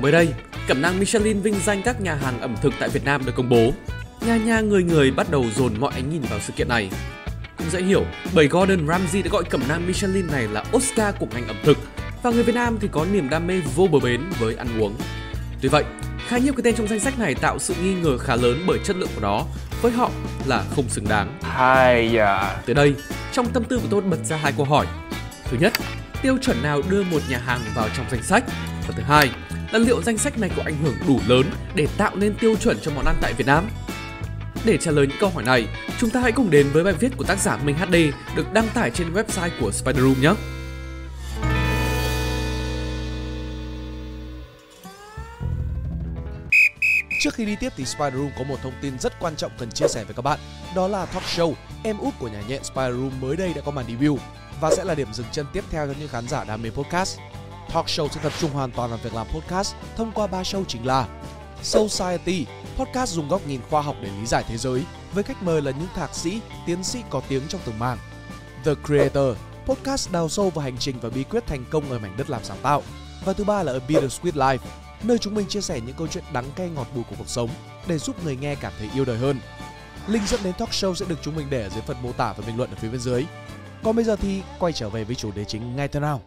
Mới đây, cẩm nang Michelin vinh danh các nhà hàng ẩm thực tại Việt Nam được công bố. Nhà nhà người người bắt đầu dồn mọi ánh nhìn vào sự kiện này. Cũng dễ hiểu, bởi Gordon Ramsay đã gọi cẩm nang Michelin này là Oscar của ngành ẩm thực và người Việt Nam thì có niềm đam mê vô bờ bến với ăn uống. Tuy vậy, khá nhiều cái tên trong danh sách này tạo sự nghi ngờ khá lớn bởi chất lượng của nó với họ là không xứng đáng. Hay à. Tới đây, trong tâm tư của tôi bật ra hai câu hỏi. Thứ nhất, tiêu chuẩn nào đưa một nhà hàng vào trong danh sách? Và thứ hai, là liệu danh sách này có ảnh hưởng đủ lớn để tạo nên tiêu chuẩn cho món ăn tại Việt Nam? Để trả lời những câu hỏi này, chúng ta hãy cùng đến với bài viết của tác giả Minh HD được đăng tải trên website của Spider Room nhé. Trước khi đi tiếp thì Spider Room có một thông tin rất quan trọng cần chia sẻ với các bạn. Đó là talk show Em út của nhà nhện Spider Room mới đây đã có màn debut và sẽ là điểm dừng chân tiếp theo cho những khán giả đam mê podcast. Talk show sẽ tập trung hoàn toàn vào việc làm podcast thông qua ba show chính là Society, podcast dùng góc nhìn khoa học để lý giải thế giới với khách mời là những thạc sĩ, tiến sĩ có tiếng trong từng mảng. The Creator, podcast đào sâu vào hành trình và bí quyết thành công ở mảnh đất làm sáng tạo. Và thứ ba là A Bittersweet Life, nơi chúng mình chia sẻ những câu chuyện đắng cay ngọt bùi của cuộc sống để giúp người nghe cảm thấy yêu đời hơn. Link dẫn đến talk show sẽ được chúng mình để ở dưới phần mô tả và bình luận ở phía bên dưới. Còn bây giờ thì quay trở về với chủ đề chính ngay thế nào.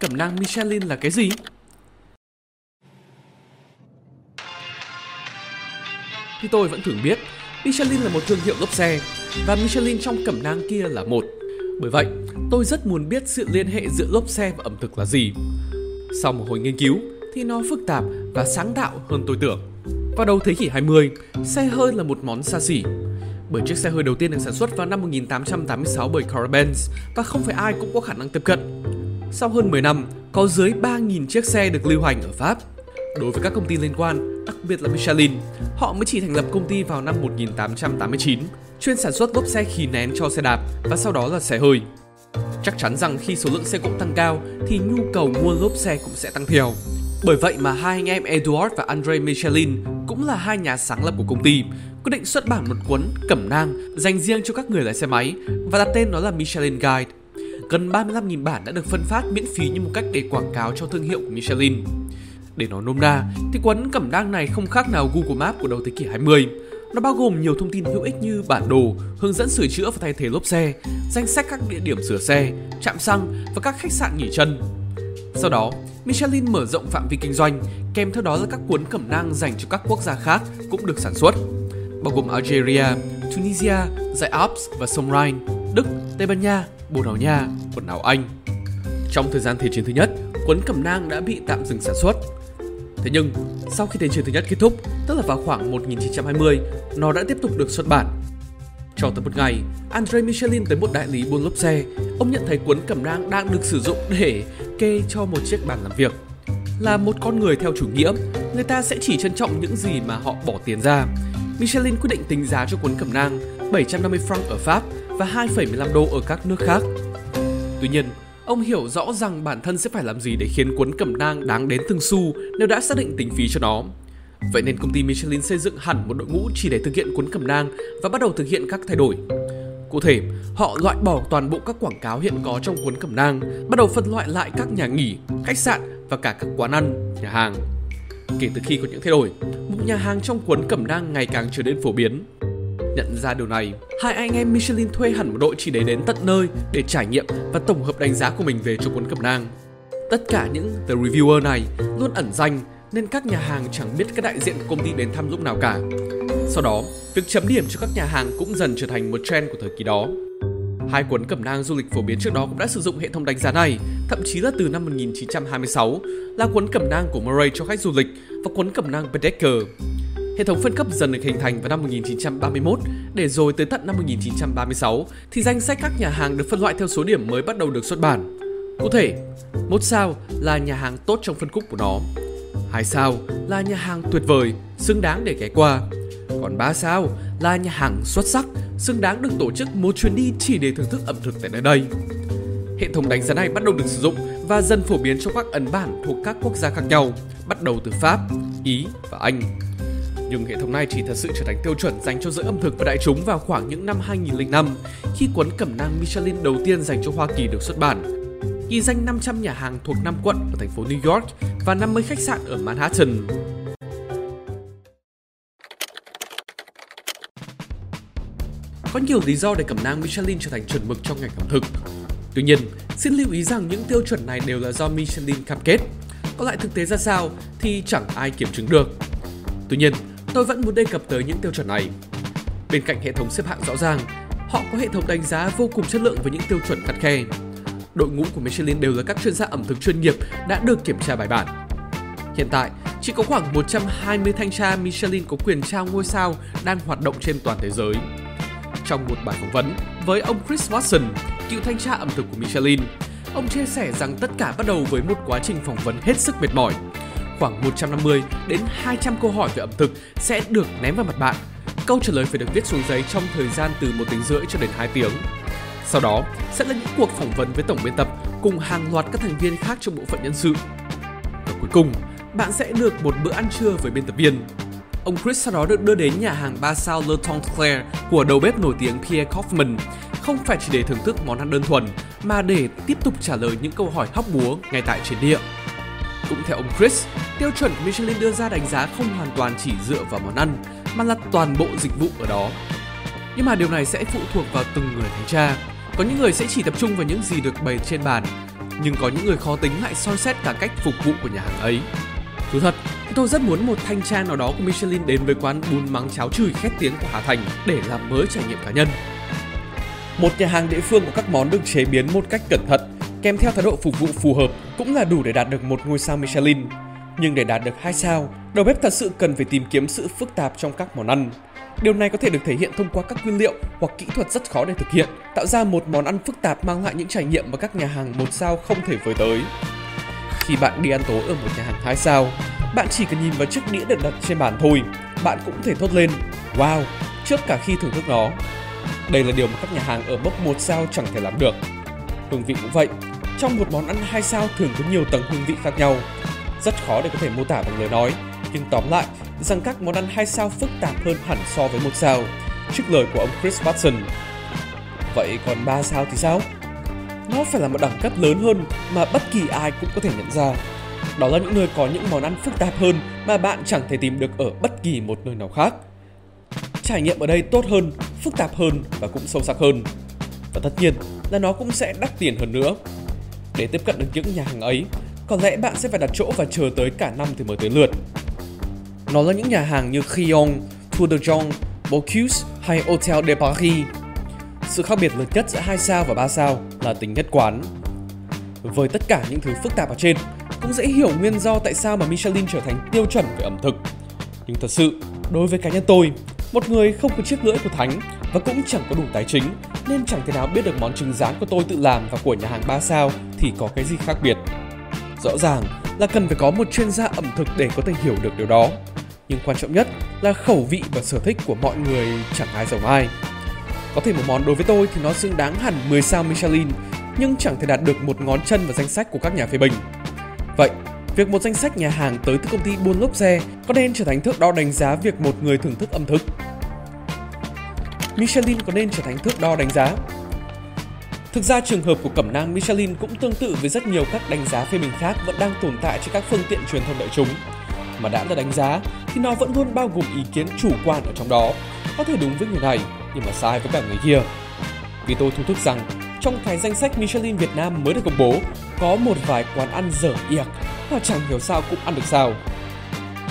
Cẩm nang Michelin là cái gì? Thì tôi vẫn thường biết, Michelin là một thương hiệu lốp xe và Michelin trong cẩm nang kia là một. Bởi vậy, tôi rất muốn biết sự liên hệ giữa lốp xe và ẩm thực là gì. Sau một hồi nghiên cứu thì nó phức tạp và sáng tạo hơn tôi tưởng. Vào đầu thế kỷ 20, xe hơi là một món xa xỉ. Bởi chiếc xe hơi đầu tiên được sản xuất vào năm 1886 bởi Carl Benz và không phải ai cũng có khả năng tiếp cận. Sau hơn 10 năm, có dưới 3.000 chiếc xe được lưu hành ở Pháp. Đối với các công ty liên quan, đặc biệt là Michelin, họ mới chỉ thành lập công ty vào năm 1889, chuyên sản xuất lốp xe khí nén cho xe đạp và sau đó là xe hơi. Chắc chắn rằng khi số lượng xe cộ tăng cao thì nhu cầu mua lốp xe cũng sẽ tăng theo. Bởi vậy mà hai anh em Edward và Andre Michelin cũng là hai nhà sáng lập của công ty, quyết định xuất bản một cuốn cẩm nang dành riêng cho các người lái xe máy và đặt tên nó là Michelin Guide. Gần 35.000 bản đã được phân phát miễn phí như một cách để quảng cáo cho thương hiệu của Michelin. Để nói nôm na, thì cuốn cẩm nang này không khác nào Google Maps của đầu thế kỷ 20. Nó bao gồm nhiều thông tin hữu ích như bản đồ, hướng dẫn sửa chữa và thay thế lốp xe, danh sách các địa điểm sửa xe, trạm xăng và các khách sạn nghỉ chân. Sau đó, Michelin mở rộng phạm vi kinh doanh, kèm theo đó là các cuốn cẩm nang dành cho các quốc gia khác cũng được sản xuất, bao gồm Algeria, Tunisia, dãy Alps và sông Rhine, Đức, Tây Ban Nha, Bồ Đào Nha, quần đảo Anh. Trong thời gian Thế chiến thứ nhất, cuốn cẩm nang đã bị tạm dừng sản xuất. Thế nhưng, sau khi Thế chiến thứ nhất kết thúc, tức là vào khoảng 1920, nó đã tiếp tục được xuất bản. Cho tới một ngày, Andre Michelin tới một đại lý buôn lốp xe. Ông nhận thấy cuốn cẩm nang đang được sử dụng để kê cho một chiếc bàn làm việc. Là một con người theo chủ nghĩa, người ta sẽ chỉ trân trọng những gì mà họ bỏ tiền ra. Michelin quyết định tính giá cho cuốn cẩm nang 750 franc ở Pháp và 2,15 đô ở các nước khác. Tuy nhiên, ông hiểu rõ rằng bản thân sẽ phải làm gì để khiến cuốn cẩm nang đáng đến từng xu nếu đã xác định tính phí cho nó. Vậy nên công ty Michelin xây dựng hẳn một đội ngũ chỉ để thực hiện cuốn cẩm nang và bắt đầu thực hiện các thay đổi. Cụ thể, họ loại bỏ toàn bộ các quảng cáo hiện có trong cuốn cẩm nang, bắt đầu phân loại lại các nhà nghỉ, khách sạn và cả các quán ăn, nhà hàng. Kể từ khi có những thay đổi, một nhà hàng trong cuốn cẩm nang ngày càng trở nên phổ biến. Nhận ra điều này, hai anh em Michelin thuê hẳn một đội chỉ để đến tận nơi để trải nghiệm và tổng hợp đánh giá của mình về cho cuốn cẩm nang. Tất cả những The Reviewer này luôn ẩn danh nên các nhà hàng chẳng biết các đại diện của công ty đến thăm lúc nào cả. Sau đó, việc chấm điểm cho các nhà hàng cũng dần trở thành một trend của thời kỳ đó. Hai cuốn cẩm nang du lịch phổ biến trước đó cũng đã sử dụng hệ thống đánh giá này, thậm chí là từ năm 1926, là cuốn cẩm nang của Murray cho khách du lịch và cuốn cẩm nang Bedecker. Hệ thống phân cấp dần được hình thành vào năm 1931 để rồi tới tận năm 1936 thì danh sách các nhà hàng được phân loại theo số điểm mới bắt đầu được xuất bản. Cụ thể, một sao là nhà hàng tốt trong phân khúc của nó, hai sao là nhà hàng tuyệt vời, xứng đáng để ghé qua. Còn ba sao là nhà hàng xuất sắc, xứng đáng được tổ chức một chuyến đi chỉ để thưởng thức ẩm thực tại nơi đây. Hệ thống đánh giá này bắt đầu được sử dụng và dần phổ biến trong các ấn bản thuộc các quốc gia khác nhau, bắt đầu từ Pháp, Ý và Anh. Nhưng hệ thống này chỉ thật sự trở thành tiêu chuẩn dành cho giới ẩm thực và đại chúng vào khoảng những năm 2005 khi cuốn cẩm nang Michelin đầu tiên dành cho Hoa Kỳ được xuất bản. ghi danh 500 nhà hàng thuộc 5 quận ở thành phố New York và 50 khách sạn ở Manhattan. Có nhiều lý do để cẩm nang Michelin trở thành chuẩn mực trong ngành ẩm thực. Tuy nhiên, xin lưu ý rằng những tiêu chuẩn này đều là do Michelin cam kết. Có lại thực tế ra sao thì chẳng ai kiểm chứng được. Tuy nhiên, tôi vẫn muốn đề cập tới những tiêu chuẩn này. Bên cạnh hệ thống xếp hạng rõ ràng, họ có hệ thống đánh giá vô cùng chất lượng với những tiêu chuẩn khắt khe. Đội ngũ của Michelin đều là các chuyên gia ẩm thực chuyên nghiệp đã được kiểm tra bài bản. Hiện tại, chỉ có khoảng 120 thanh tra Michelin có quyền trao ngôi sao đang hoạt động trên toàn thế giới. Trong một bài phỏng vấn với ông Chris Watson, cựu thanh tra ẩm thực của Michelin, ông chia sẻ rằng tất cả bắt đầu với một quá trình phỏng vấn hết sức mệt mỏi. Khoảng 150 đến 200 câu hỏi về ẩm thực sẽ được ném vào mặt bạn. Câu trả lời phải được viết xuống giấy trong thời gian từ một tiếng rưỡi cho đến 2 tiếng. Sau đó sẽ là những cuộc phỏng vấn với tổng biên tập cùng hàng loạt các thành viên khác trong bộ phận nhân sự. Và cuối cùng, bạn sẽ được một bữa ăn trưa với biên tập viên. Ông Chris sau đó được đưa đến nhà hàng 3 sao Le Toncle của đầu bếp nổi tiếng Pierre Kaufman, không phải chỉ để thưởng thức món ăn đơn thuần, mà để tiếp tục trả lời những câu hỏi hóc búa ngay tại chiến địa. Cũng theo ông Chris, tiêu chuẩn Michelin đưa ra đánh giá không hoàn toàn chỉ dựa vào món ăn, mà là toàn bộ dịch vụ ở đó. Nhưng mà điều này sẽ phụ thuộc vào từng người thanh tra. Có những người sẽ chỉ tập trung vào những gì được bày trên bàn, nhưng có những người khó tính lại soi xét cả cách phục vụ của nhà hàng ấy. Thú thật, tôi rất muốn một thanh tra nào đó của Michelin đến với quán bún mắng cháo chửi khét tiếng của Hà Thành để làm mới trải nghiệm cá nhân. Một nhà hàng địa phương có các món được chế biến một cách cẩn thận, kèm theo thái độ phục vụ phù hợp cũng là đủ để đạt được một ngôi sao Michelin. Nhưng để đạt được hai sao, đầu bếp thật sự cần phải tìm kiếm sự phức tạp trong các món ăn. Điều này có thể được thể hiện thông qua các nguyên liệu hoặc kỹ thuật rất khó để thực hiện, tạo ra một món ăn phức tạp mang lại những trải nghiệm mà các nhà hàng một sao không thể với tới. Khi bạn đi ăn tối ở một nhà hàng hai sao, bạn chỉ cần nhìn vào chiếc đĩa được đặt trên bàn thôi, bạn cũng thể thốt lên Wow, trước cả khi thưởng thức nó. Đây là điều mà các nhà hàng ở mốc một sao chẳng thể làm được. Hương vị cũng vậy, trong một món ăn hai sao thường có nhiều tầng hương vị khác nhau. Rất khó để có thể mô tả bằng lời nói, nhưng tóm lại rằng các món ăn hai sao phức tạp hơn hẳn so với một sao, trước lời của ông Chris Watson. Vậy còn ba sao thì sao? nó phải là một đẳng cấp lớn hơn mà bất kỳ ai cũng có thể nhận ra. Đó là những nơi có những món ăn phức tạp hơn mà bạn chẳng thể tìm được ở bất kỳ một nơi nào khác. Trải nghiệm ở đây tốt hơn, phức tạp hơn và cũng sâu sắc hơn. Và tất nhiên là nó cũng sẽ đắt tiền hơn nữa. Để tiếp cận được những nhà hàng ấy, có lẽ bạn sẽ phải đặt chỗ và chờ tới cả năm thì mới tới lượt. Nó là những nhà hàng như Khion, Tour de Jong, Bocuse hay Hotel de Paris sự khác biệt lớn nhất giữa 2 sao và 3 sao là tính nhất quán. Với tất cả những thứ phức tạp ở trên, cũng dễ hiểu nguyên do tại sao mà Michelin trở thành tiêu chuẩn về ẩm thực. Nhưng thật sự, đối với cá nhân tôi, một người không có chiếc lưỡi của Thánh và cũng chẳng có đủ tài chính nên chẳng thể nào biết được món trứng rán của tôi tự làm và của nhà hàng 3 sao thì có cái gì khác biệt. Rõ ràng là cần phải có một chuyên gia ẩm thực để có thể hiểu được điều đó. Nhưng quan trọng nhất là khẩu vị và sở thích của mọi người chẳng ai giống ai. Có thể một món đối với tôi thì nó xứng đáng hẳn 10 sao Michelin, nhưng chẳng thể đạt được một ngón chân vào danh sách của các nhà phê bình. Vậy, việc một danh sách nhà hàng tới từ công ty buôn lốp xe có nên trở thành thước đo đánh giá việc một người thưởng thức ẩm thực? Michelin có nên trở thành thước đo đánh giá? Thực ra trường hợp của cẩm nang Michelin cũng tương tự với rất nhiều các đánh giá phê bình khác vẫn đang tồn tại trên các phương tiện truyền thông đại chúng. Mà đã là đánh giá thì nó vẫn luôn bao gồm ý kiến chủ quan ở trong đó. Có thể đúng với người này nhưng mà sai với cả người kia. Vì tôi thu thức rằng trong cái danh sách Michelin Việt Nam mới được công bố có một vài quán ăn dở iệc mà chẳng hiểu sao cũng ăn được sao.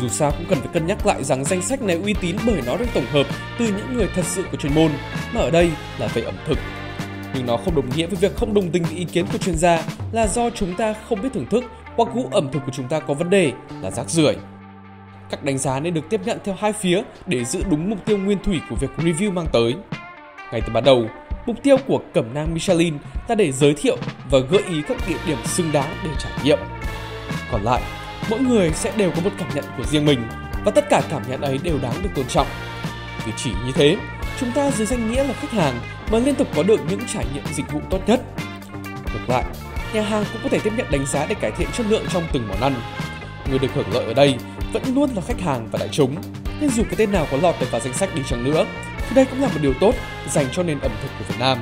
Dù sao cũng cần phải cân nhắc lại rằng danh sách này uy tín bởi nó được tổng hợp từ những người thật sự của chuyên môn, mà ở đây là về ẩm thực. Nhưng nó không đồng nghĩa với việc không đồng tình với ý kiến của chuyên gia là do chúng ta không biết thưởng thức hoặc gu ẩm thực của chúng ta có vấn đề là rác rưởi. Các đánh giá nên được tiếp nhận theo hai phía để giữ đúng mục tiêu nguyên thủy của việc review mang tới. Ngay từ ban đầu, mục tiêu của cẩm nang Michelin là để giới thiệu và gợi ý các địa điểm xứng đáng để trải nghiệm. Còn lại, mỗi người sẽ đều có một cảm nhận của riêng mình và tất cả cảm nhận ấy đều đáng được tôn trọng cử chỉ như thế, chúng ta dưới danh nghĩa là khách hàng mà liên tục có được những trải nghiệm dịch vụ tốt nhất. Ngược lại, nhà hàng cũng có thể tiếp nhận đánh giá để cải thiện chất lượng trong từng món ăn. Người được hưởng lợi ở đây vẫn luôn là khách hàng và đại chúng. Nên dù cái tên nào có lọt được vào danh sách đi chăng nữa, thì đây cũng là một điều tốt dành cho nền ẩm thực của Việt Nam.